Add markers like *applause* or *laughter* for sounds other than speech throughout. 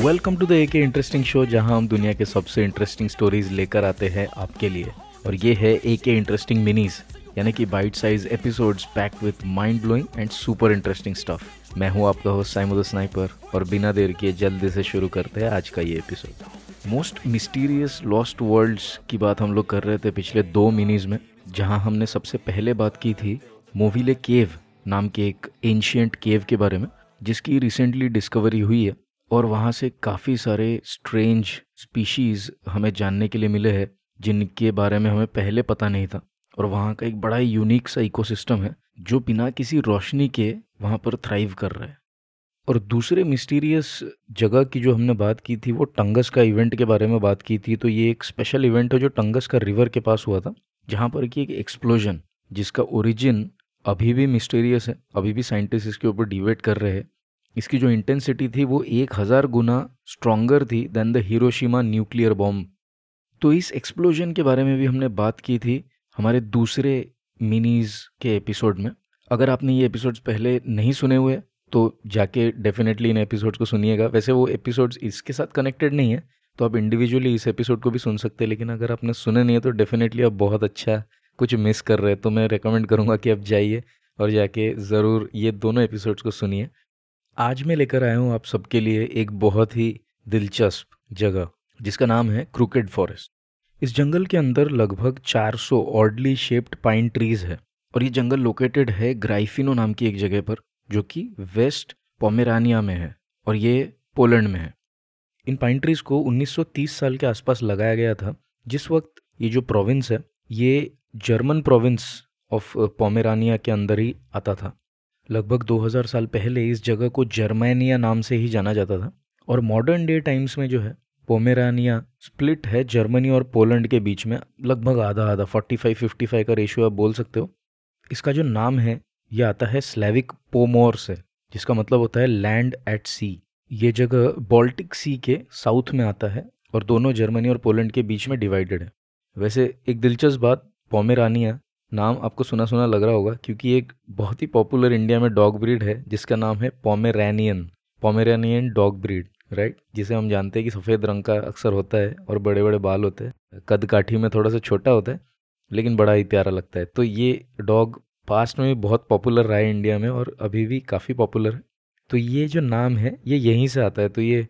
Welcome to the A K interesting show जहाँ हम दुनिया के सबसे इंटरेस्टिंग स्टोरीज लेकर आते हैं आपके लिए। और ये है ए के इंटरेस्टिंग मिनीज यानी कि bite size episodes pack with mind blowing and super interesting stuff मैं हूँ आपका होस्ट साइमो स्नाइपर और बिना देर किए जल्दी से शुरू करते हैं आज का ये episode most mysterious lost worlds की बात हम लोग कर रहे थे पिछले दो मिनीज में, जहाँ हमने सबसे पहले बात की थी मोविले केव नाम के एक एंशियंट केव के बारे में, जिसकी रिसेंटली डिस्कवरी हुई है। और वहाँ से काफ़ी सारे स्ट्रेंज स्पीशीज़ हमें जानने के लिए मिले हैं, जिनके बारे में हमें पहले पता नहीं था। और वहाँ का एक बड़ा ही यूनिक सा इकोसिस्टम है, जो बिना किसी रोशनी के वहाँ पर थ्राइव कर रहा है। और दूसरे मिस्टीरियस जगह की जो हमने बात की थी, वो टंगस का इवेंट के बारे में बात की थी तो ये एक स्पेशल इवेंट है जो टंगस का रिवर के पास हुआ था, जहाँ पर कि एक एक्सप्लोजन जिसका ओरिजिन अभी भी मिस्टीरियस है, अभी भी साइंटिस्ट इसके ऊपर डिबेट कर रहे हैं। इसकी जो इंटेंसिटी थी वो एक हज़ार गुना स्ट्रॉन्गर थी than the Hiroshima nuclear bomb तो इस एक्सप्लोजन के बारे में भी हमने बात की थी हमारे दूसरे मिनीज के एपिसोड में। अगर आपने ये एपिसोड्स पहले नहीं सुने हुए तो जाके डेफिनेटली इन एपिसोड्स को सुनिएगा। वैसे वो एपिसोड्स इसके साथ कनेक्टेड नहीं है तो आप इंडिविजुअली इस एपिसोड को भी सुन सकते हैं, लेकिन अगर आपने सुने नहीं है तो डेफिनेटली आप बहुत अच्छा कुछ मिस कर रहे हैं। तो मैं रिकमेंड करूँगा कि आप जाइए और जाके ज़रूर ये दोनों एपिसोड्स को सुनिए। आज मैं लेकर आया हूँ आप सबके लिए एक बहुत ही दिलचस्प जगह, जिसका नाम है क्रूकेड फॉरेस्ट। इस जंगल के अंदर लगभग 400 सौ ऑर्डली शेप्ड पाइन ट्रीज है और ये जंगल लोकेटेड है ग्राइफिनो नाम की एक जगह पर, जो कि वेस्ट पोमेरानिया में है और ये पोलैंड में है। इन पाइन ट्रीज को 1930 साल के आसपास लगाया गया था, जिस वक्त ये जो प्रोविंस है, ये जर्मन प्रोविंस ऑफ़ पोमेरानिया के अंदर ही आता था। लगभग 2000 साल पहले इस जगह को जर्मेनिया नाम से ही जाना जाता था। और मॉडर्न डे टाइम्स में जो है, पोमेरानिया स्प्लिट है जर्मनी और पोलैंड के बीच में, लगभग आधा आधा 45 55 का रेशियो आप बोल सकते हो। इसका जो नाम है, ये आता है स्लेविक पोमोर से जिसका मतलब होता है लैंड एट सी ये जगह बॉल्टिक सी के साउथ में आता है और दोनों जर्मनी और पोलैंड के बीच में डिवाइडेड है। वैसे एक दिलचस्प बात, पोमेरानिया नाम आपको सुना सुना लग रहा होगा, क्योंकि एक बहुत ही पॉपुलर इंडिया में डॉग ब्रीड है, जिसका नाम है Pomeranian Pomeranian dog breed right जिसे हम जानते हैं कि सफ़ेद रंग का अक्सर होता है और बड़े बड़े बाल होते हैं। कद काठी में थोड़ा सा छोटा होता है, लेकिन बड़ा ही प्यारा लगता है। तो ये डॉग पास्ट में भी बहुत पॉपुलर रहा है इंडिया में और अभी भी काफ़ी पॉपुलर है। तो ये जो नाम है, ये यहीं से आता है। तो ये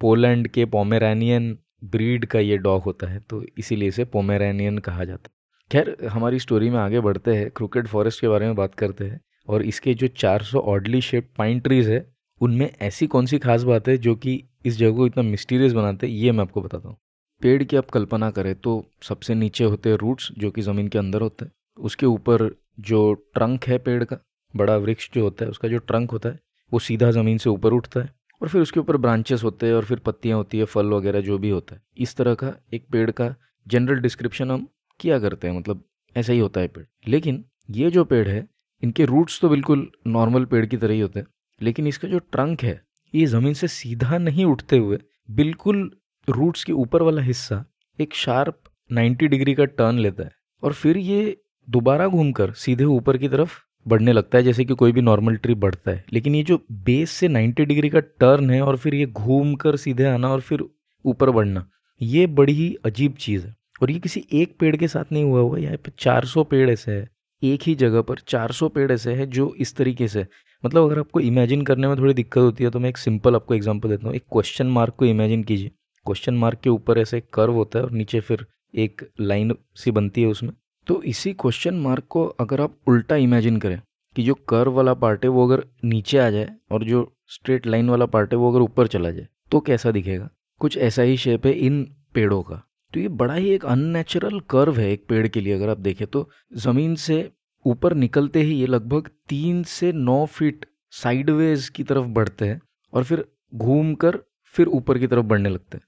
पोलैंड के पोमेरानियन ब्रीड का ये डॉग होता है तो इसीलिए इसे पोमेरानियन कहा जाता है। खैर, हमारी स्टोरी में आगे बढ़ते हैं क्रिकेट फॉरेस्ट के बारे में बात करते हैं, और इसके जो 400 ऑडली शेप पाइन ट्रीज है, उनमें ऐसी कौन सी खास बात है जो कि इस जगह को इतना मिस्टीरियस बनाते हैं, ये मैं आपको बताता हूँ। पेड़ की आप कल्पना करें तो सबसे नीचे होते हैं रूट्स जो कि ज़मीन के अंदर होते हैं। उसके ऊपर जो ट्रंक है पेड़ का, बड़ा वृक्ष जो होता है, उसका जो ट्रंक होता है, वो सीधा ज़मीन से ऊपर उठता है, और फिर उसके ऊपर ब्रांचेस होते हैं, और फिर पत्तियाँ होती है, फल वगैरह जो भी होता है। इस तरह का एक पेड़ का जनरल डिस्क्रिप्शन हम किया करते हैं मतलब ऐसा ही होता है पेड़। लेकिन ये जो पेड़ है, इनके रूट्स तो बिल्कुल नॉर्मल पेड़ की तरह ही होते हैं, लेकिन इसका जो ट्रंक है, ये ज़मीन से सीधा नहीं उठते हुए, बिल्कुल रूट्स के ऊपर वाला हिस्सा एक शार्प 90 डिग्री का टर्न लेता है। और फिर ये दोबारा घूमकर सीधे ऊपर की तरफ़ बढ़ने लगता है, जैसे कि कोई भी नॉर्मल ट्री बढ़ता है। लेकिन ये जो बेस से 90 डिग्री का टर्न है, और फिर ये घूम कर सीधे आना और फिर ऊपर बढ़ना, ये बड़ी ही अजीब चीज़ है। और ये किसी एक पेड़ के साथ नहीं हुआ हुआ यहाँ पे 400 पेड़ ऐसे है, एक ही जगह पर 400 पेड़ ऐसे हैं जो इस तरीके से मतलब अगर आपको इमेजिन करने में थोड़ी दिक्कत होती है तो मैं एक सिंपल आपको एग्जांपल देता हूँ। एक क्वेश्चन मार्क को इमेजिन कीजिए। क्वेश्चन मार्क के ऊपर ऐसे कर्व होता है और नीचे फिर एक लाइन सी बनती है उसमें। तो इसी क्वेश्चन मार्क को अगर आप उल्टा इमेजिन करें कि जो कर्व वाला पार्ट है वो अगर नीचे आ जाए और जो स्ट्रेट लाइन वाला पार्ट है वो अगर ऊपर चला जाए तो कैसा दिखेगा? कुछ ऐसा ही शेप है इन पेड़ों का। तो ये बड़ा ही एक अननेचुरल कर्व है एक पेड़ के लिए, अगर आप देखें तो। ज़मीन से ऊपर निकलते ही ये लगभग तीन से नौ फीट साइडवेज की तरफ़ बढ़ते हैं और फिर घूम कर फिर ऊपर की तरफ़ बढ़ने लगते हैं।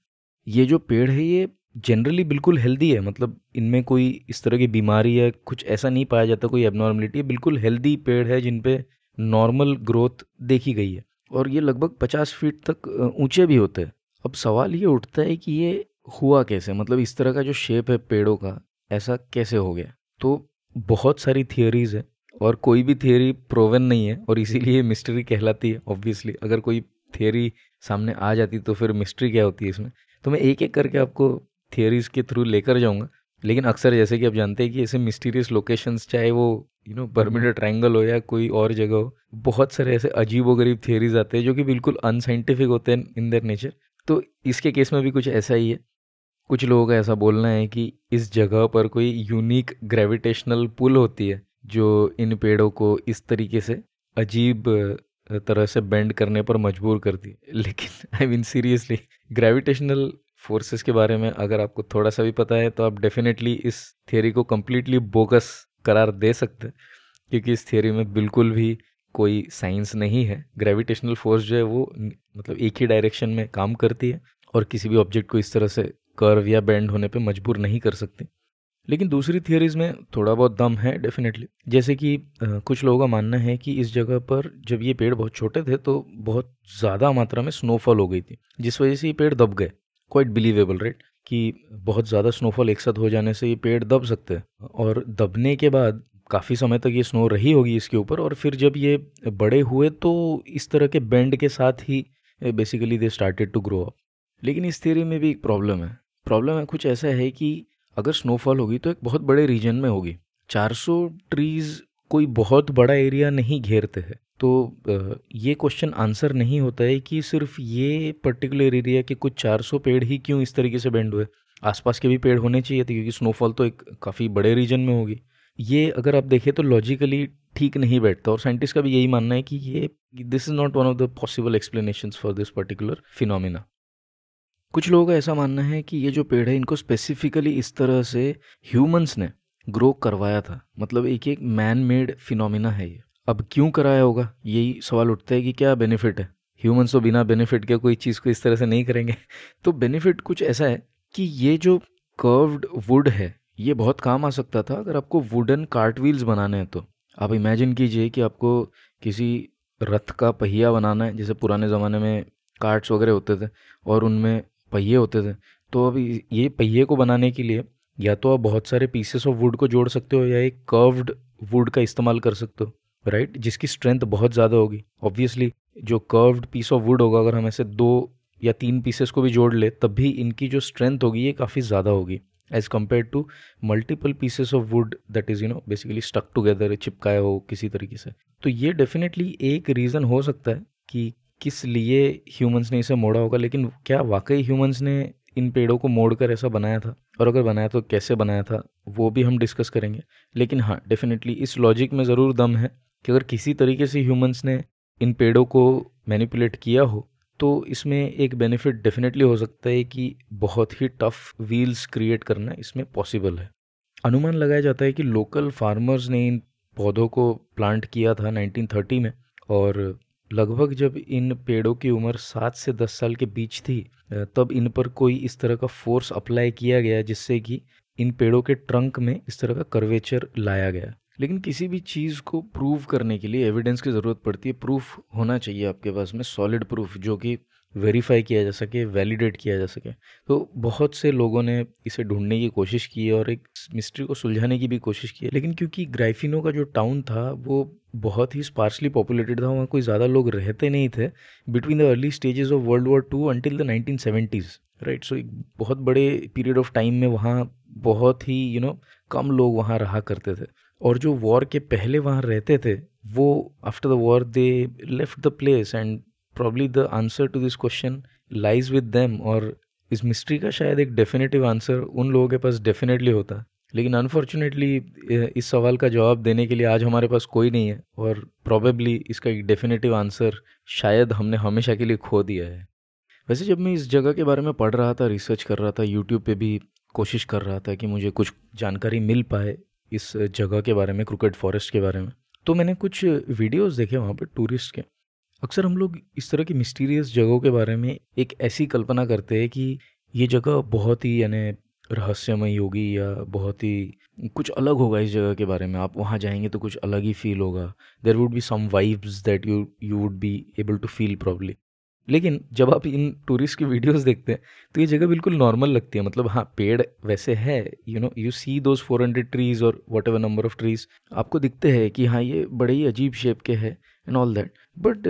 ये जो पेड़ है ये जनरली बिल्कुल हेल्दी है मतलब इनमें कोई इस तरह की बीमारी है कुछ ऐसा नहीं पाया जाता, कोई एबनॉर्मलिटी है, बिल्कुल हेल्दी पेड़ है जिन पे नॉर्मल ग्रोथ देखी गई है। और ये लगभग पचास फीट तक ऊँचे भी होते हैं। अब सवाल ये उठता है कि ये हुआ कैसे? मतलब इस तरह का जो शेप है पेड़ों का ऐसा कैसे हो गया? तो बहुत सारी थियोरीज है और कोई भी थियोरी प्रोवन नहीं है और इसीलिए मिस्ट्री कहलाती है ऑब्वियसली अगर कोई थियोरी सामने आ जाती तो फिर मिस्ट्री क्या होती है इसमें? तो मैं एक एक करके आपको थियरीज के थ्रू लेकर जाऊँगा लेकिन अक्सर जैसे कि आप जानते हैं कि ऐसे मिस्टीरियस लोकेशंस चाहे वो यू नो बर्मिडा ट्रायंगल हो या कोई और जगह हो बहुत सारे ऐसे अजीब व गरीब थियरीज आते हैं जो कि बिल्कुल अनसाइंटिफिक होते हैं इन देयर नेचर तो इसके केस में भी कुछ ऐसा ही है। कुछ लोगों का ऐसा बोलना है कि इस जगह पर कोई यूनिक ग्रेविटेशनल पुल होती है, जो इन पेड़ों को इस तरीके से अजीब तरह से बेंड करने पर मजबूर करती है। *laughs* लेकिन I mean seriously gravitational forces के बारे में अगर आपको थोड़ा सा भी पता है तो आप डेफिनेटली इस थियोरी को कम्प्लीटली बोगस करार दे सकते हैं, क्योंकि इस थियोरी में बिल्कुल भी कोई साइंस नहीं है। ग्रेविटेशनल फोर्स जो है, वो मतलब एक ही डायरेक्शन में काम करती है, और किसी भी ऑब्जेक्ट को इस तरह से कर्व या बेंड होने पे मजबूर नहीं कर सकती। लेकिन दूसरी थियोरीज में थोड़ा बहुत दम है डेफिनेटली जैसे कि कुछ लोगों का मानना है कि इस जगह पर जब ये पेड़ बहुत छोटे थे तो बहुत ज़्यादा मात्रा में स्नोफॉल हो गई थी, जिस वजह से ये पेड़ दब गए। क्वाइट बिलीवेबल राइट कि बहुत ज़्यादा स्नोफॉल एक साथ हो जाने से ये पेड़ दब सकते हैं। और दबने के बाद काफ़ी समय तक ये स्नो रही होगी इसके ऊपर और फिर जब ये बड़े हुए तो इस तरह के बेंड के साथ ही basically they started to grow up लेकिन इस थियरी में भी एक प्रॉब्लम है। प्रॉब्लम है, कुछ ऐसा है कि अगर स्नोफॉल होगी तो एक बहुत बड़े रीजन में होगी। 400 ट्रीज कोई बहुत बड़ा एरिया नहीं घेरते हैं। तो ये क्वेश्चन आंसर नहीं होता है कि सिर्फ़ ये पर्टिकुलर एरिया के कुछ 400 पेड़ ही क्यों इस तरीके से बेंड हुए? आसपास के भी पेड़ होने चाहिए थे, क्योंकि स्नोफॉल तो एक काफ़ी बड़े रीजन में होगी। ये अगर आप देखें तो लॉजिकली ठीक नहीं बैठता और साइंटिस्ट का भी यही मानना है कि ये this is not one of the possible explanation for this particular phenomena कुछ लोगों का ऐसा मानना है कि ये जो पेड़ है, इनको स्पेसिफिकली इस तरह से ह्यूमंस ने ग्रो करवाया था। मतलब एक एक मैन मेड फिनोमिना है ये। अब क्यों कराया होगा? यही सवाल उठता है कि क्या बेनिफिट है? ह्यूमंस तो बिना बेनिफिट के कोई चीज़ को इस तरह से नहीं करेंगे। *laughs* तो बेनिफिट कुछ ऐसा है कि ये जो कर्व्ड वुड है, ये बहुत काम आ सकता था अगर आपको वुडन कार्ट व्हील्स बनाने हैं तो। आप इमेजिन कीजिए कि आपको किसी रथ का पहिया बनाना है, जैसे पुराने ज़माने में कार्ट्स वगैरह होते थे, और उनमें पहिए होते थे। तो अब ये पहिए को बनाने के लिए या तो आप बहुत सारे पीसेस ऑफ़ वुड को जोड़ सकते हो या एक कर्व्ड वुड का इस्तेमाल कर सकते हो राइट जिसकी स्ट्रेंथ बहुत ज़्यादा होगी। ऑब्वियसली जो कर्व्ड पीस ऑफ़ वुड होगा, अगर हम ऐसे दो या तीन पीसेस को भी जोड़ ले, तब भी इनकी जो स्ट्रेंथ होगी, ये काफ़ी ज़्यादा होगी। As compare to multiple pieces of wood that is you know basically stuck together चिपकाए हो किसी तरीके से। तो ये डेफिनेटली एक रीज़न हो सकता है कि किस लिए ह्यूमंस ने इसे मोड़ा होगा, लेकिन क्या वाकई ह्यूमंस ने इन पेड़ों को मोड़ कर ऐसा बनाया था? और अगर बनाया तो कैसे बनाया था? वो भी हम डिस्कस करेंगे। लेकिन हाँ डेफिनेटली इस लॉजिक में ज़रूर दम है कि अगर किसी तरीके से ह्यूमंस ने इन पेड़ों को मैनिपुलेट किया हो तो इसमें एक बेनिफिट डेफिनेटली हो सकता है कि बहुत ही टफ व्हील्स क्रिएट करना इसमें पॉसिबल है। अनुमान लगाया जाता है कि लोकल फार्मर्स ने इन पौधों को प्लांट किया था 1930 में, और लगभग जब इन पेड़ों की उम्र सात से दस साल के बीच थी तब इन पर कोई इस तरह का फोर्स अप्लाई किया गया जिससे कि इन पेड़ों के ट्रंक में इस तरह का कर्वेचर लाया गया। लेकिन किसी भी चीज़ को प्रूव करने के लिए एविडेंस की ज़रूरत पड़ती है। प्रूफ होना चाहिए आपके पास में सॉलिड प्रूफ जो कि वेरीफाई किया जा सके वैलिडेट किया जा सके। तो बहुत से लोगों ने इसे ढूँढने की कोशिश की और एक मिस्ट्री को सुलझाने की भी कोशिश की। लेकिन क्योंकि ग्राइफिनो का जो टाउन था वो बहुत ही स्पार्सली पॉपुलेटेड था वहाँ कोई ज़्यादा लोग रहते नहीं थे। Between the early stages of World War two until the nineteen seventies right so एक बहुत बड़े पीरियड ऑफ़ टाइम में वहाँ बहुत ही यू you नो know, कम लोग वहाँ रहा करते थे। और जो वॉर के पहले वहाँ रहते थे वो after the war they left the place and probably the answer to this question lies with them और इस मिस्ट्री का शायद एक डेफिनेटिव आंसर उन लोगों के पास डेफिनेटली होता। लेकिन अनफॉर्चुनेटली इस सवाल का जवाब देने के लिए आज हमारे पास कोई नहीं है और प्रॉबेबली इसका एक डेफिनेटिव आंसर शायद हमने हमेशा के लिए खो दिया है। वैसे जब मैं इस जगह के बारे में पढ़ रहा था रिसर्च कर रहा था यूट्यूब पे भी कोशिश कर रहा था कि मुझे कुछ जानकारी मिल पाए इस जगह के बारे में क्रिकेट फॉरेस्ट के बारे में तो मैंने कुछ वीडियोस देखे वहाँ पर टूरिस्ट के। अक्सर हम लोग इस तरह की मिस्टीरियस जगहों के बारे में एक ऐसी कल्पना करते हैं कि ये जगह बहुत ही, यानी रहस्यमय होगी या बहुत ही कुछ अलग होगा इस जगह के बारे में। आप वहाँ जाएँगे तो कुछ अलग ही फील होगा। There would be some vibes that you you would be able to feel probably लेकिन जब आप इन टूरिस्ट की वीडियोस देखते हैं तो ये जगह बिल्कुल नॉर्मल लगती है। मतलब हाँ पेड़ वैसे है you know you see those four hundred trees और whatever number of trees आपको दिखते हैं कि हाँ ये बड़े ही अजीब शेप के हैं एंड ऑल दैट बट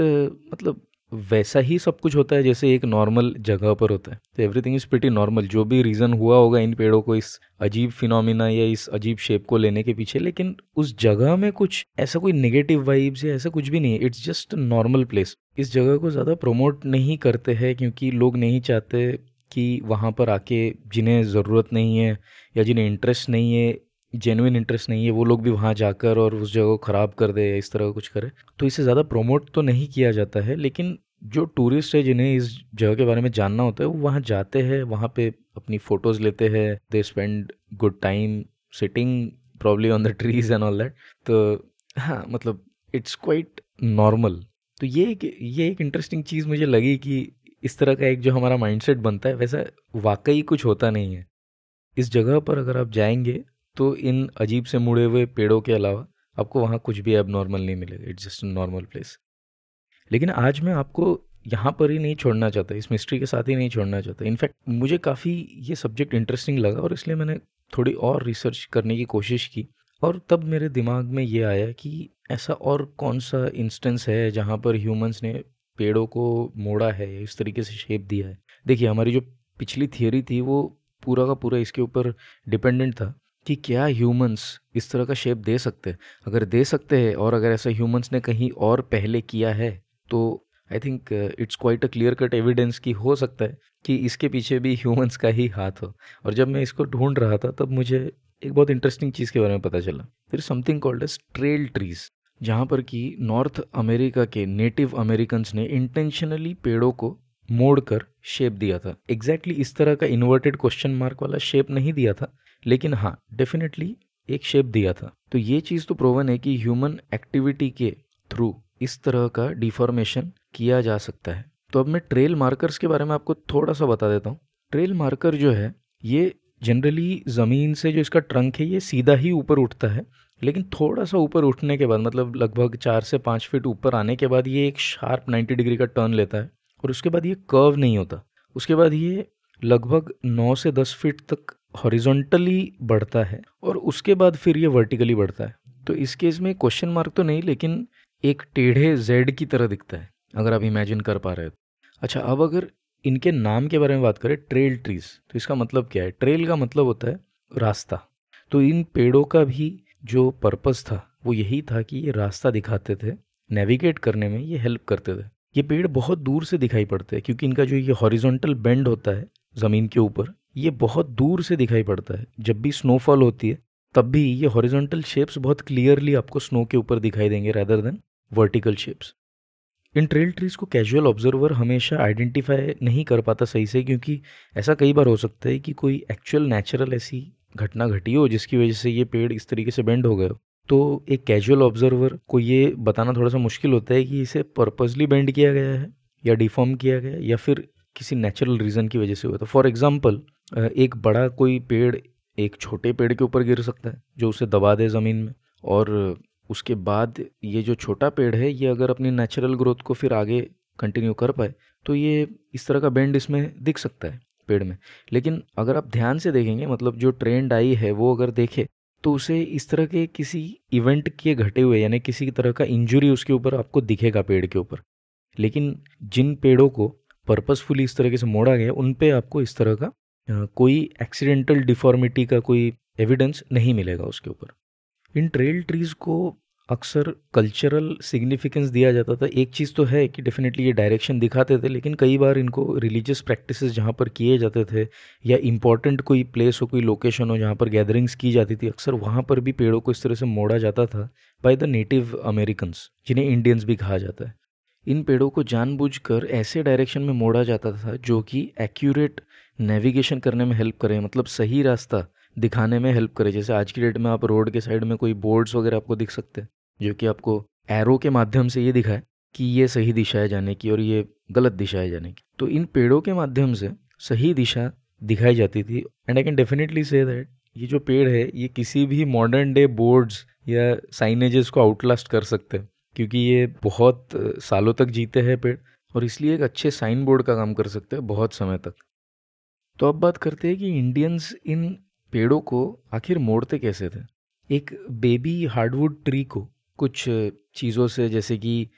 मतलब वैसा ही सब कुछ होता है जैसे एक नॉर्मल जगह पर होता है। तो एवरीथिंग इज़ प्रिटी नॉर्मल जो भी रीज़न हुआ होगा इन पेड़ों को इस अजीब फिनोमिना या इस अजीब शेप को लेने के पीछे, लेकिन उस जगह में कुछ ऐसा कोई नेगेटिव वाइब्स या ऐसा कुछ भी नहीं है। इट्स जस्ट नॉर्मल प्लेस इस जगह को ज़्यादा प्रमोट नहीं करते हैं क्योंकि लोग नहीं चाहते कि वहाँ पर आके जिन्हें ज़रूरत नहीं है या जिन्हें इंटरेस्ट नहीं है जेनुइन इंटरेस्ट नहीं है, वो लोग भी वहाँ जाकर और उस जगह को ख़राब कर दे या इस तरह का कुछ करे। तो इसे ज़्यादा प्रमोट तो नहीं किया जाता है, लेकिन जो टूरिस्ट है जिन्हें इस जगह के बारे में जानना होता है, वो वहाँ जाते हैं, वहाँ पे अपनी फ़ोटोज़ लेते हैं they spend good time sitting probably on the trees and all that तो हाँ मतलब इट्स क्वाइट नॉर्मल तो ये एक ये एक इंटरेस्टिंग चीज़ मुझे लगी कि इस तरह का एक जो हमारा माइंडसेट बनता है, वैसा वाकई कुछ होता नहीं है। इस जगह पर अगर आप जाएँगे तो इन अजीब से मुड़े हुए पेड़ों के अलावा आपको वहाँ कुछ भी अब नॉर्मल नहीं मिलेगा। इट्स जस्ट नॉर्मल प्लेस लेकिन आज मैं आपको यहाँ पर ही नहीं छोड़ना चाहता, इस मिस्ट्री के साथ ही नहीं छोड़ना चाहता। इनफैक्ट मुझे काफ़ी ये सब्जेक्ट इंटरेस्टिंग लगा और इसलिए मैंने थोड़ी और रिसर्च करने की कोशिश की और तब मेरे दिमाग में ये आया कि ऐसा और कौन सा इंस्टेंस है जहाँ पर ह्यूमंस ने पेड़ों को मोड़ा है इस तरीके से शेप दिया है। देखिए, हमारी जो पिछली थियोरी थी वो पूरा का पूरा इसके ऊपर डिपेंडेंट था। कि क्या ह्यूमंस इस तरह का शेप दे सकते हैं? अगर दे सकते हैं और अगर ऐसा ह्यूमंस ने कहीं और पहले किया है तो I think it's quite a clear cut evidence कि हो सकता है कि इसके पीछे भी ह्यूमंस का ही हाथ हो। और जब मैं इसको ढूंढ रहा था, तब मुझे एक बहुत इंटरेस्टिंग चीज़ के बारे में पता चला। फिर something called as trail trees जहाँ पर कि नॉर्थ अमेरिका के नेटिव अमेरिकन्स ने इंटेंशनली पेड़ों को मोड़ कर शेप दिया था। एग्जैक्टली exactly इस तरह का इन्वर्टेड क्वेश्चन मार्क वाला शेप नहीं दिया था लेकिन हाँ डेफिनेटली एक शेप दिया था। तो ये चीज़ तो प्रोवन है कि ह्यूमन एक्टिविटी के थ्रू इस तरह का डिफॉर्मेशन किया जा सकता है। तो अब मैं ट्रेल मार्कर्स के बारे में आपको थोड़ा सा बता देता हूँ। ट्रेल मार्कर जो है, ये जनरली ज़मीन से जो इसका ट्रंक है, ये सीधा ही ऊपर उठता है। लेकिन थोड़ा सा ऊपर उठने के बाद मतलब लगभग चार से पाँच फीट ऊपर आने के बाद ये एक शार्प नाइन्टी डिग्री का टर्न लेता है। और उसके बाद ये कर्व नहीं होता। उसके बाद ये लगभग नौ से दस फीट तक हॉरिजॉन्टली बढ़ता है और उसके बाद फिर ये वर्टिकली बढ़ता है। तो इस केस में क्वेश्चन मार्क तो नहीं, लेकिन एक टेढ़े जेड की तरह दिखता है, अगर आप इमेजिन कर पा रहे हो। अच्छा अब अगर इनके नाम के बारे में बात करें ट्रेल ट्रीज तो इसका मतलब क्या है? ट्रेल का मतलब होता है रास्ता। तो इन पेड़ों का भी जो पर्पस था, वो यही था कि ये रास्ता दिखाते थे नेविगेट करने में ये हेल्प करते थे। ये पेड़ बहुत दूर से दिखाई पड़ते हैं, क्योंकि इनका जो ये हॉरिजॉन्टल बेंड होता है, ज़मीन के ऊपर ये बहुत दूर से दिखाई पड़ता है। जब भी स्नोफॉल होती है, तब भी ये हॉरिजॉन्टल शेप्स बहुत क्लियरली आपको स्नो के ऊपर दिखाई देंगे रैदर देन वर्टिकल शेप्स इन ट्रेल ट्रीज को कैजुअल ऑब्जर्वर हमेशा आइडेंटिफाई नहीं कर पाता सही से, क्योंकि ऐसा कई बार हो सकता है कि कोई एक्चुअल नेचुरल ऐसी घटना घटी हो जिसकी वजह से ये पेड़ इस तरीके से बेंड हो गए हो। तो एक कैजुअल ऑब्जर्वर को ये बताना थोड़ा सा मुश्किल होता है कि इसे पर्पजली बेंड किया गया है या डिफॉर्म किया गया या फिर किसी नेचुरल रीज़न की वजह से हुआ था। फॉर एग्ज़ाम्पल एक बड़ा कोई पेड़ एक छोटे पेड़ के ऊपर गिर सकता है, जो उसे दबा दे ज़मीन में। और उसके बाद ये जो छोटा पेड़ है, ये अगर अपनी नेचुरल ग्रोथ को फिर आगे कंटिन्यू कर पाए तो ये इस तरह का बेंड इसमें दिख सकता है पेड़ में। लेकिन अगर आप ध्यान से देखेंगे मतलब जो ट्रेंड आई है, वो अगर देखे तो उसे इस तरह के किसी इवेंट के घटे हुए, यानी किसी तरह का इंजुरी उसके ऊपर आपको दिखेगा पेड़ के ऊपर। लेकिन जिन पेड़ों को पर्पसफुली इस तरीके से मोड़ा गया उन पे आपको इस तरह का कोई एक्सीडेंटल डिफॉर्मिटी का कोई एविडेंस नहीं मिलेगा उसके ऊपर। इन ट्रेल ट्रीज को अक्सर कल्चरल सिग्निफिकेंस दिया जाता था। एक चीज़ तो है कि डेफिनेटली ये डायरेक्शन दिखाते थे, लेकिन कई बार इनको रिलीजियस प्रैक्टिसेस जहाँ पर किए जाते थे, या इंपॉर्टेंट कोई प्लेस हो, कोई लोकेशन हो जहाँ पर गैदरिंग्स की जाती थी, अक्सर वहाँ पर भी पेड़ों को इस तरह से मोड़ा जाता था बाय द नेटिव अमेरिकन्स जिन्हें इंडियंस भी कहा जाता है। इन पेड़ों को जानबूझकर ऐसे डायरेक्शन में मोड़ा जाता था जो कि एक्यूरेट नेविगेशन करने में हेल्प करे मतलब सही रास्ता दिखाने में हेल्प करे। जैसे आज की डेट में आप रोड के साइड में कोई बोर्ड्स वगैरह आपको दिख सकते हैं, जो कि आपको एरो के माध्यम से ये दिखाए कि ये सही दिशा है जाने की और ये गलत दिशा है जाने की। तो इन पेड़ों के माध्यम से सही दिशा दिखाई जाती थी। And I can definitely say that ये जो पेड़ है, ये किसी भी मॉडर्न डे बोर्ड्स या साइनेजेस को आउटलास्ट कर सकते हैं। क्योंकि ये बहुत सालों तक जीते हैं पेड़ और इसलिए एक अच्छे साइन बोर्ड का काम कर सकते हैं बहुत समय तक। तो अब बात करते हैं कि इंडियंस इन पेड़ों को आखिर मोड़ते कैसे थे? एक बेबी हार्डवुड ट्री को कुछ चीज़ों से, जैसे कि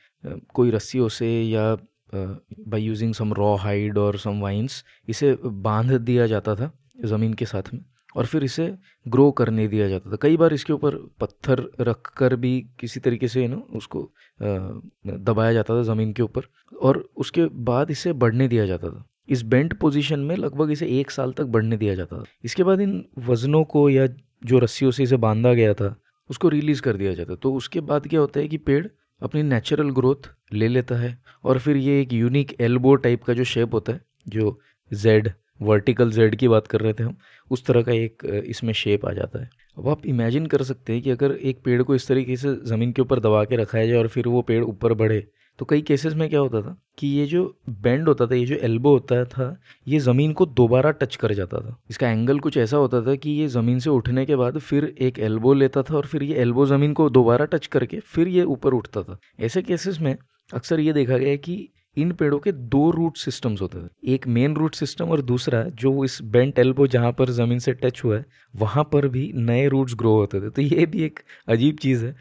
कोई रस्सियों से या by using some raw hide और सम वाइन्स इसे बाँध दिया जाता था ज़मीन के साथ में। और फिर इसे ग्रो करने दिया जाता था। कई बार इसके ऊपर पत्थर रख कर भी किसी तरीके से ना उसको दबाया जाता था ज़मीन के ऊपर और उसके बाद इसे बढ़ने दिया जाता था। इस बेंट पोजीशन में लगभग इसे एक साल तक बढ़ने दिया जाता था। इसके बाद इन वजनों को या जो रस्सियों से इसे बांधा गया था, उसको रिलीज़ कर दिया जाता तो उसके बाद क्या होता है कि पेड़ अपनी नेचुरल ग्रोथ ले लेता है और फिर ये एक यूनिक एल्बो टाइप का जो शेप होता है, जो जेड वर्टिकल जेड की बात कर रहे थे हम, उस तरह का एक इसमें शेप आ जाता है। अब आप इमेजिन कर सकते हैं कि अगर एक पेड़ को इस तरीके से ज़मीन के ऊपर दबा के रखाया जाए और फिर वो पेड़ ऊपर बढ़े तो कई केसेस में क्या होता था कि ये जो बेंड होता था, ये जो एल्बो होता था, ये ज़मीन को दोबारा टच कर जाता था। इसका एंगल कुछ ऐसा होता था कि ये ज़मीन से उठने के बाद फिर एक एल्बो लेता था और फिर ये एल्बो ज़मीन को दोबारा टच करके फिर ये ऊपर उठता था। ऐसे केसेस में अक्सर ये देखा गया है कि इन पेड़ों के दो रूट सिस्टम्स होते थे। एक मेन रूट सिस्टम और दूसरा जो इस बेंट एल्बो जहाँ पर ज़मीन से टच हुआ है, वहाँ पर भी नए रूट्स ग्रो होते थे। तो ये भी एक अजीब चीज़ है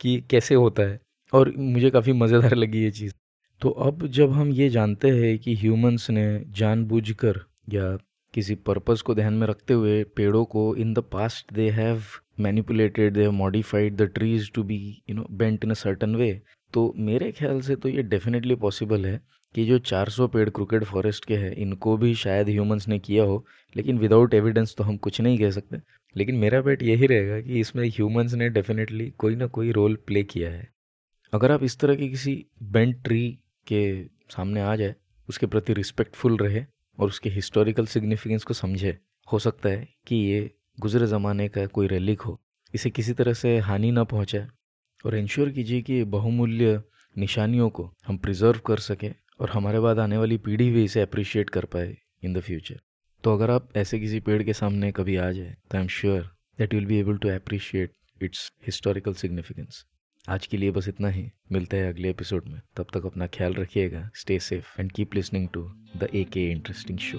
कि कैसे होता है और मुझे काफ़ी मज़ेदार लगी ये चीज़। तो अब जब हम ये जानते हैं कि ह्यूमंस ने जानबूझकर या किसी पर्पस को ध्यान में रखते हुए पेड़ों को in the past they have manipulated they have modified the trees to be you know bent in a certain way तो मेरे ख्याल से तो ये डेफिनेटली पॉसिबल है कि जो 400 पेड़ क्रिकेट फॉरेस्ट के हैं, इनको भी शायद ह्यूमंस ने किया हो, लेकिन विदाउट एविडेंस तो हम कुछ नहीं कह सकते। लेकिन मेरा बेट यही रहेगा कि इसमें ह्यूमंस ने डेफिनेटली कोई ना कोई रोल प्ले किया है। अगर आप इस तरह की किसी बेंट ट्री के सामने आ जाए, उसके प्रति रिस्पेक्टफुल रहे और उसके हिस्टोरिकल सिग्निफिकेंस को समझे, हो सकता है कि ये गुजरे ज़माने का कोई रेलिक हो। इसे किसी तरह से हानि ना पहुँचाए। और इंश्योर कीजिए कि बहुमूल्य निशानियों को हम प्रिजर्व कर सकें और हमारे बाद आने वाली पीढ़ी भी इसे अप्रिशिएट कर पाए इन द फ्यूचर तो अगर आप ऐसे किसी पेड़ के सामने कभी आ जाए तो I am sure that will be able to appreciate its historical significance आज के लिए बस इतना ही। मिलता है अगले एपिसोड में। तब तक अपना ख्याल रखिएगा। Stay safe and keep listening to the A K interesting show